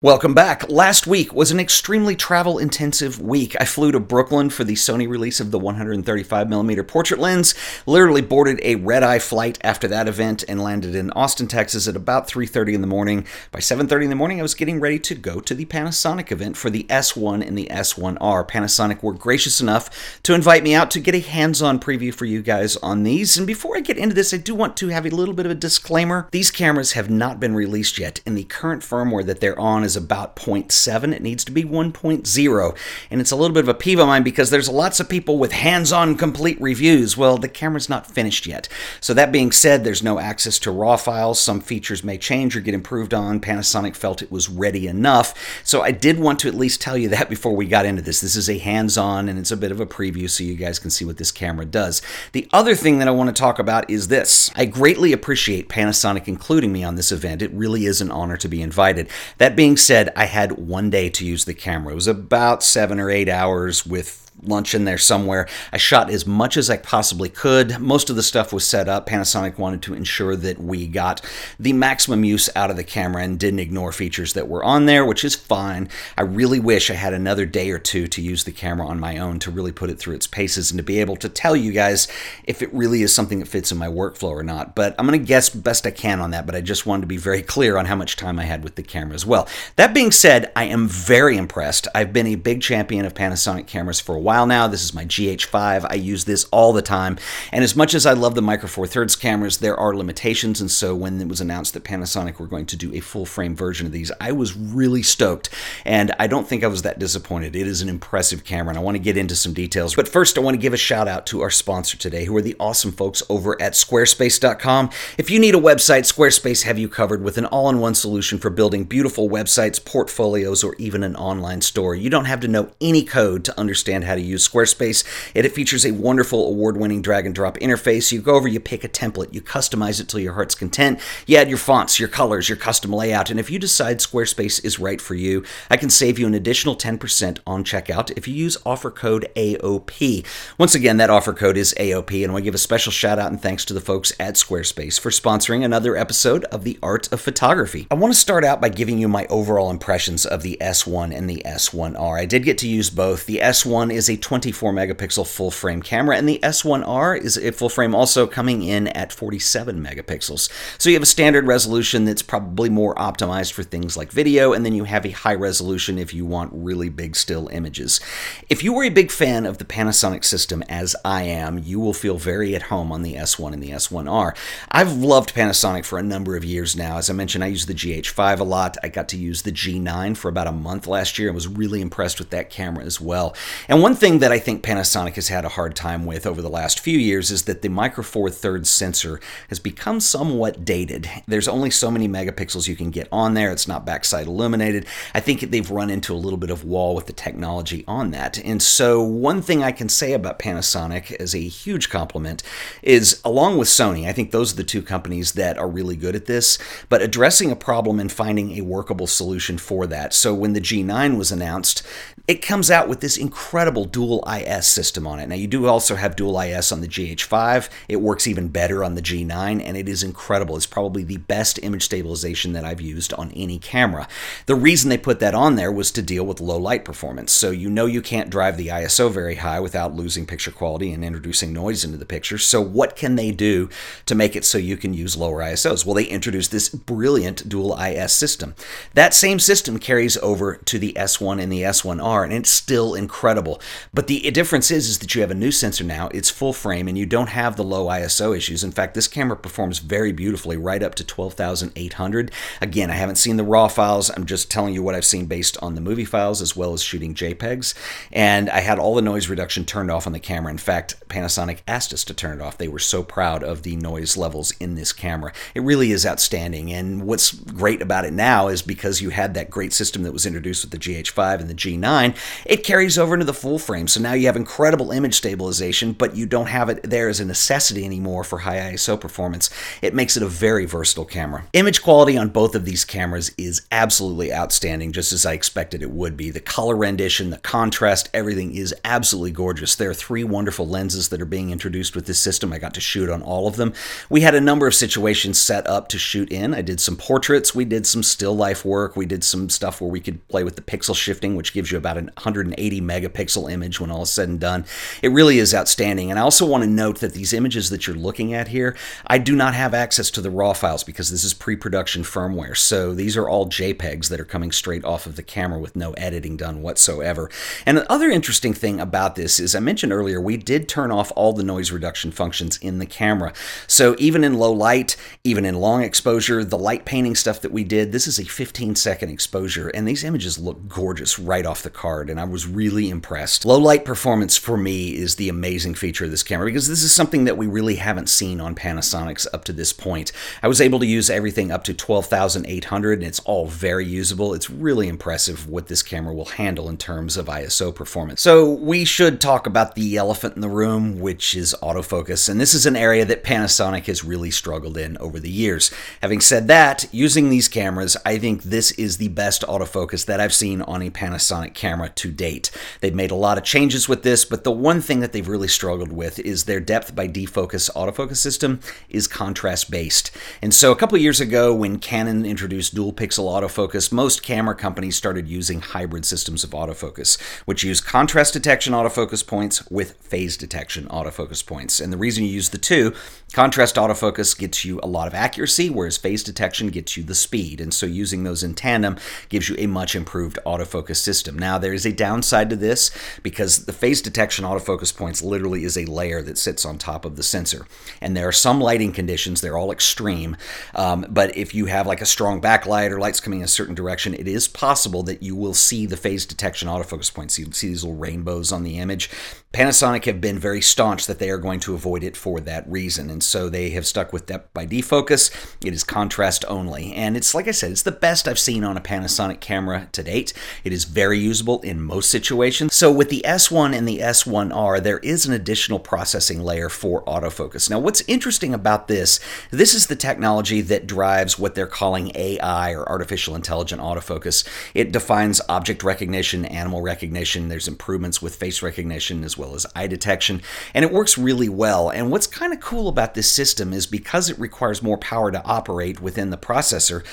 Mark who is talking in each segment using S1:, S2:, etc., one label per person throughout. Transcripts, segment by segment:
S1: Welcome back. Last week was an extremely travel intensive week. I flew to Brooklyn for the Sony release of the 135mm portrait lens, literally boarded a red eye flight after that event and landed in Austin, Texas at about 3:30 in the morning. By 7:30 in the morning, I was getting ready to go to the Panasonic event for the S1 and the S1R. Panasonic were gracious enough to invite me out to get a hands-on preview for you guys on these. And before I get into this, I do want to have a little bit of a disclaimer. These cameras have not been released yet, and the current firmware that they're on is about 0.7. It needs to be 1.0. And it's a little bit of a peeve of mine because there's lots of people with hands on complete reviews. Well, the camera's not finished yet. So, that being said, there's no access to RAW files. Some features may change or get improved on. Panasonic felt it was ready enough. So, I did want to at least tell you that before we got into this. This is a hands on and it's a bit of a preview so you guys can see what this camera does. The other thing that I want to talk about is this I greatly appreciate Panasonic including me on this event. It really is an honor to be invited. That being said, I had one day to use the camera. It was about seven or eight hours with lunch in there somewhere. I shot as much as I possibly could. Most of the stuff was set up. Panasonic wanted to ensure that we got the maximum use out of the camera and didn't ignore features that were on there, which is fine. I really wish I had another day or two to use the camera on my own to really put it through its paces and to be able to tell you guys if it really is something that fits in my workflow or not. But I'm going to guess best I can on that, but I just wanted to be very clear on how much time I had with the camera as well. That being said, I am very impressed. I've been a big champion of Panasonic cameras for a while while now. This is my GH5. I use this all the time. And as much as I love the Micro Four Thirds cameras, there are limitations. And so when it was announced that Panasonic were going to do a full frame version of these, I was really stoked. And I don't think I was that disappointed. It is an impressive camera, and I want to get into some details. But first, I want to give a shout out to our sponsor today, who are the awesome folks over at squarespace.com. If you need a website, Squarespace have you covered with an all in one solution for building beautiful websites, portfolios, or even an online store. You don't have to know any code to understand how to use Squarespace. It features a wonderful award winning drag and drop interface. You go over, you pick a template, you customize it till your heart's content. You add your fonts, your colors, your custom layout. And if you decide Squarespace is right for you, I can save you an additional 10% on checkout if you use offer code AOP. Once again, that offer code is AOP. And I want to give a special shout out and thanks to the folks at Squarespace for sponsoring another episode of The Art of Photography. I want to start out by giving you my overall impressions of the S1 and the S1R. I did get to use both. The S1 is a 24 megapixel full frame camera, and the S1R is a full frame also coming in at 47 megapixels. So you have a standard resolution that's probably more optimized for things like video, and then you have a high resolution if you want really big still images. If you were a big fan of the Panasonic system, as I am, you will feel very at home on the S1 and the S1R. I've loved Panasonic for a number of years now. As I mentioned, I use the GH5 a lot. I got to use the G9 for about a month last year and was really impressed with that camera as well. And one thing that I think Panasonic has had a hard time with over the last few years is that the Micro Four Thirds sensor has become somewhat dated. There's only so many megapixels you can get on there. It's not backside illuminated. I think they've run into a little bit of wall with the technology on that. And so one thing I can say about Panasonic as a huge compliment is along with Sony, I think those are the two companies that are really good at this, but addressing a problem and finding a workable solution for that. So when the G9 was announced, it comes out with this incredible dual IS system on it. Now, you do also have dual IS on the GH5. It works even better on the G9, and it is incredible. It's probably the best image stabilization that I've used on any camera. The reason they put that on there was to deal with low light performance. So you know you can't drive the ISO very high without losing picture quality and introducing noise into the picture. So what can they do to make it so you can use lower ISOs? Well, they introduced this brilliant dual IS system. That same system carries over to the S1 and the S1R and it's still incredible. But the difference is, is that you have a new sensor now. It's full frame, and you don't have the low ISO issues. In fact, this camera performs very beautifully, right up to 12,800. Again, I haven't seen the raw files. I'm just telling you what I've seen based on the movie files, as well as shooting JPEGs. And I had all the noise reduction turned off on the camera. In fact, Panasonic asked us to turn it off. They were so proud of the noise levels in this camera. It really is outstanding. And what's great about it now is because you had that great system that was introduced with the GH5 and the G9 it carries over into the full full frame. So now you have incredible image stabilization, but you don't have it there as a necessity anymore for high ISO performance. It makes it a very versatile camera. Image quality on both of these cameras is absolutely outstanding, just as I expected it would be. The color rendition, the contrast, everything is absolutely gorgeous. There are three wonderful lenses that are being introduced with this system. I got to shoot on all of them. We had a number of situations set up to shoot in. I did some portraits, we did some still life work, we did some stuff where we could play with the pixel shifting, which gives you about an 180 megapixel image when all is said and done. It really is outstanding. And I also want to note that these images that you're looking at here, I do not have access to the raw files because this is pre-production firmware. So these are all JPEGs that are coming straight off of the camera with no editing done whatsoever. And the other interesting thing about this is I mentioned earlier, we did turn off all the noise reduction functions in the camera. So even in low light, even in long exposure, the light painting stuff that we did, this is a 15 second exposure and these images look gorgeous right off the card and I was really impressed. Low light performance for me is the amazing feature of this camera because this is something that we really haven't seen on Panasonic's up to this point. I was able to use everything up to 12,800 and it's all very usable. It's really impressive what this camera will handle in terms of ISO performance. So we should talk about the elephant in the room, which is autofocus. And this is an area that Panasonic has really struggled in over the years. Having said that, using these cameras, I think this is the best autofocus that I've seen on a Panasonic camera to date. They've made a lot of changes with this, but the one thing that they've really struggled with is their depth by defocus autofocus system is contrast based. And so a couple years ago, when Canon introduced dual pixel autofocus, most camera companies started using hybrid systems of autofocus, which use contrast detection autofocus points with phase detection autofocus points. And the reason you use the two, contrast autofocus gets you a lot of accuracy, whereas phase detection gets you the speed. And so using those in tandem gives you a much improved autofocus system. Now, there is a downside to this because the phase detection autofocus points literally is a layer that sits on top of the sensor. And there are some lighting conditions, they're all extreme, um, but if you have like a strong backlight or lights coming in a certain direction, it is possible that you will see the phase detection autofocus points. You see these little rainbows on the image. Panasonic have been very staunch that they are going to avoid it for that reason, and so they have stuck with depth by defocus. It is contrast only, and it's like I said, it's the best I've seen on a Panasonic camera to date. It is very usable in most situations. So with the S1 and the S1R, there is an additional processing layer for autofocus. Now, what's interesting about this, this is the technology that drives what they're calling AI or artificial intelligent autofocus. It defines object recognition, animal recognition. There's improvements with face recognition as well as eye detection, and it works really well. And what's kind of cool about this system is because it requires more power to operate within the processor,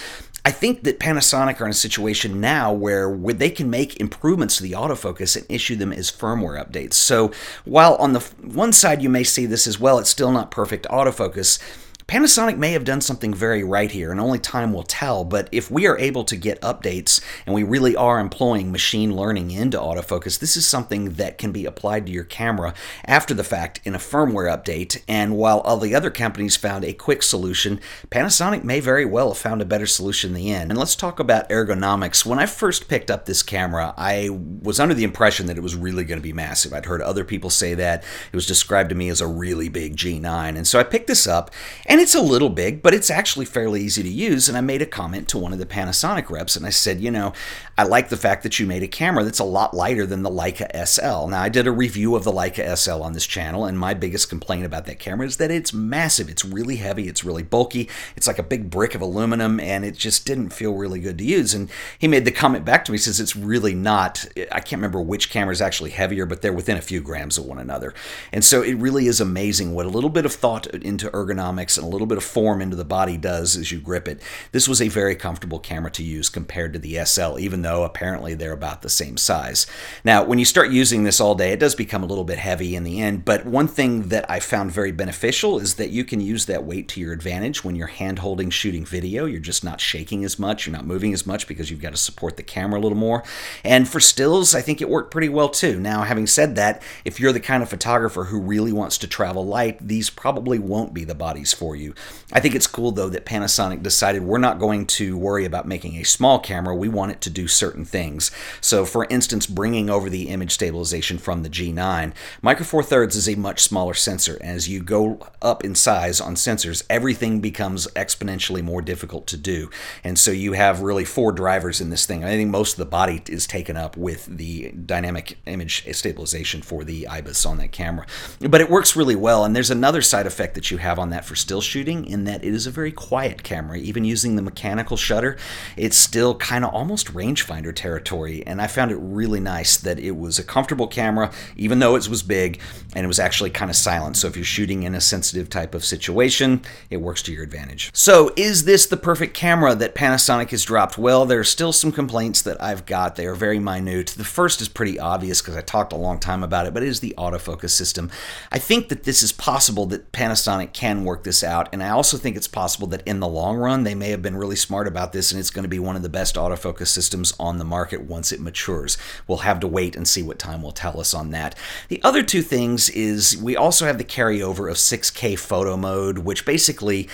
S1: I think that Panasonic are in a situation now where, where they can make improvements to the autofocus and issue them as firmware updates. So while on the one side you may see this as well, it's still not perfect autofocus. Panasonic may have done something very right here, and only time will tell. But if we are able to get updates and we really are employing machine learning into autofocus, this is something that can be applied to your camera after the fact in a firmware update. And while all the other companies found a quick solution, Panasonic may very well have found a better solution in the end. And let's talk about ergonomics. When I first picked up this camera, I was under the impression that it was really going to be massive. I'd heard other people say that. It was described to me as a really big G9. And so I picked this up. And and it's a little big, but it's actually fairly easy to use. And I made a comment to one of the Panasonic reps and I said, you know, I like the fact that you made a camera that's a lot lighter than the Leica SL. Now, I did a review of the Leica SL on this channel, and my biggest complaint about that camera is that it's massive. It's really heavy, it's really bulky, it's like a big brick of aluminum, and it just didn't feel really good to use. And he made the comment back to me, says it's really not, I can't remember which camera is actually heavier, but they're within a few grams of one another. And so it really is amazing what a little bit of thought into ergonomics and a little bit of form into the body does as you grip it. This was a very comfortable camera to use compared to the SL, even though apparently they're about the same size. Now, when you start using this all day, it does become a little bit heavy in the end, but one thing that I found very beneficial is that you can use that weight to your advantage when you're hand holding shooting video. You're just not shaking as much, you're not moving as much because you've got to support the camera a little more. And for stills, I think it worked pretty well too. Now, having said that, if you're the kind of photographer who really wants to travel light, these probably won't be the bodies for for you. I think it's cool though that Panasonic decided we're not going to worry about making a small camera, we want it to do certain things. So for instance, bringing over the image stabilization from the G9, Micro Four Thirds is a much smaller sensor. As you go up in size on sensors, everything becomes exponentially more difficult to do. And so you have really four drivers in this thing. I think most of the body is taken up with the dynamic image stabilization for the IBIS on that camera. But it works really well. And there's another side effect that you have on that for still shooting in that it is a very quiet camera. Even using the mechanical shutter, it's still kind of almost rangefinder territory. And I found it really nice that it was a comfortable camera, even though it was big, and it was actually kind of silent. So if you're shooting in a sensitive type of situation, it works to your advantage. So is this the perfect camera that Panasonic has dropped? Well, there are still some complaints that I've got. They are very minute. The first is pretty obvious because I talked a long time about it, but it is the autofocus system. I think that this is possible that Panasonic can work this out, and I also think it's possible that in the long run they may have been really smart about this and it's going to be one of the best autofocus systems on the market once it matures. We'll have to wait and see what time will tell us on that. The other two things is we also have the carryover of 6K photo mode, which basically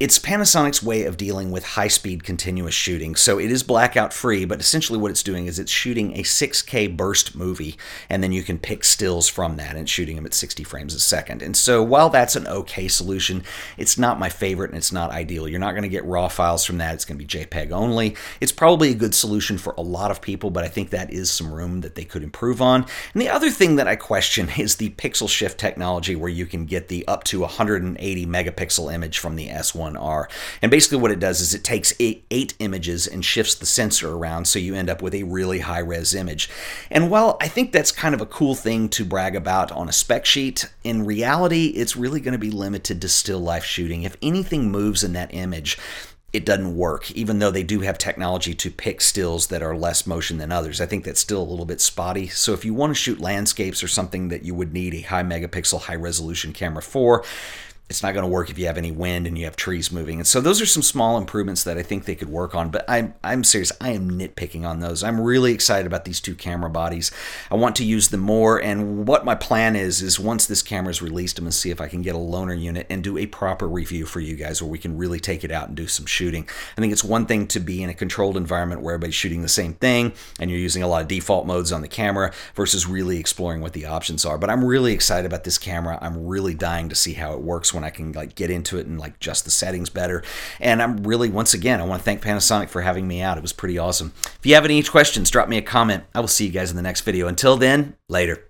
S1: it's Panasonic's way of dealing with high speed continuous shooting. So it is blackout free, but essentially what it's doing is it's shooting a 6K burst movie, and then you can pick stills from that and shooting them at 60 frames a second. And so while that's an okay solution, it's not my favorite and it's not ideal. You're not going to get raw files from that, it's going to be JPEG only. It's probably a good solution for a lot of people, but I think that is some room that they could improve on. And the other thing that I question is the pixel shift technology where you can get the up to 180 megapixel image from the S1 1R. And basically what it does is it takes eight, eight images and shifts the sensor around so you end up with a really high res image. And while I think that's kind of a cool thing to brag about on a spec sheet, in reality it's really going to be limited to still life shooting. If anything moves in that image, it doesn't work, even though they do have technology to pick stills that are less motion than others. I think that's still a little bit spotty. So if you want to shoot landscapes or something that you would need a high megapixel, high resolution camera for, it's not going to work if you have any wind and you have trees moving. And so those are some small improvements that I think they could work on. But I'm I'm serious. I am nitpicking on those. I'm really excited about these two camera bodies. I want to use them more. And what my plan is is once this camera is released, I'm going to see if I can get a loaner unit and do a proper review for you guys where we can really take it out and do some shooting. I think it's one thing to be in a controlled environment where everybody's shooting the same thing and you're using a lot of default modes on the camera versus really exploring what the options are. But I'm really excited about this camera. I'm really dying to see how it works when I can like get into it and like adjust the settings better. And I'm really, once again, I want to thank Panasonic for having me out. It was pretty awesome. If you have any questions, drop me a comment. I will see you guys in the next video. Until then, later.